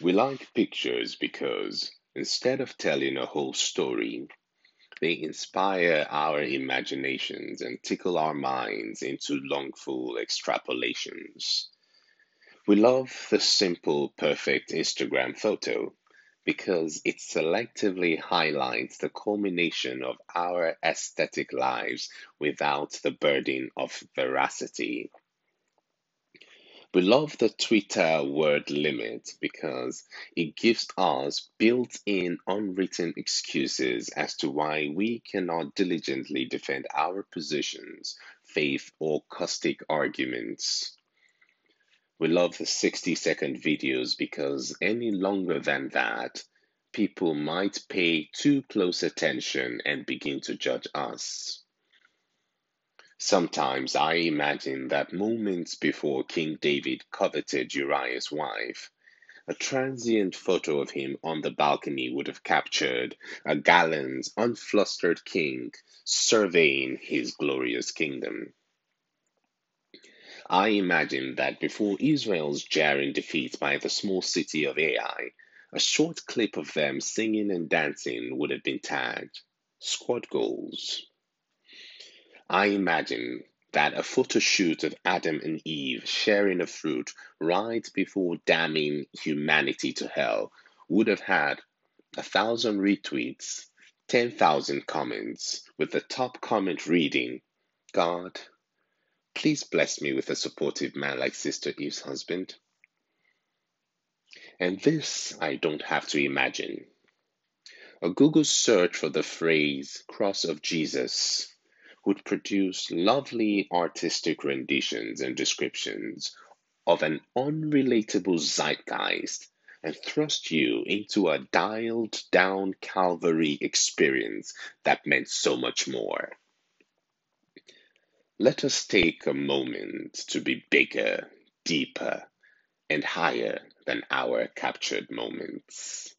We like pictures because instead of telling a whole story, they inspire our imaginations and tickle our minds into longful extrapolations. We love the simple, perfect Instagram photo because it selectively highlights the culmination of our aesthetic lives without the burden of veracity. We love the Twitter word limit because it gives us built in unwritten excuses as to why we cannot diligently defend our positions, faith, or caustic arguments. We love the 60 second videos because any longer than that, people might pay too close attention and begin to judge us. Sometimes I imagine that moments before King David coveted Uriah's wife, a transient photo of him on the balcony would have captured a gallant, unflustered king surveying his glorious kingdom. I imagine that before Israel's jarring defeat by the small city of Ai, a short clip of them singing and dancing would have been tagged squad goals. I imagine that a photo shoot of Adam and Eve sharing a fruit right before damning humanity to hell would have had a thousand retweets, 10,000 comments, with the top comment reading, God, please bless me with a supportive man like Sister Eve's husband. And this I don't have to imagine. A Google search for the phrase cross of Jesus would produce lovely artistic renditions and descriptions of an unrelatable zeitgeist and thrust you into a dialed down Calvary experience that meant so much more. Let us take a moment to be bigger, deeper, and higher than our captured moments.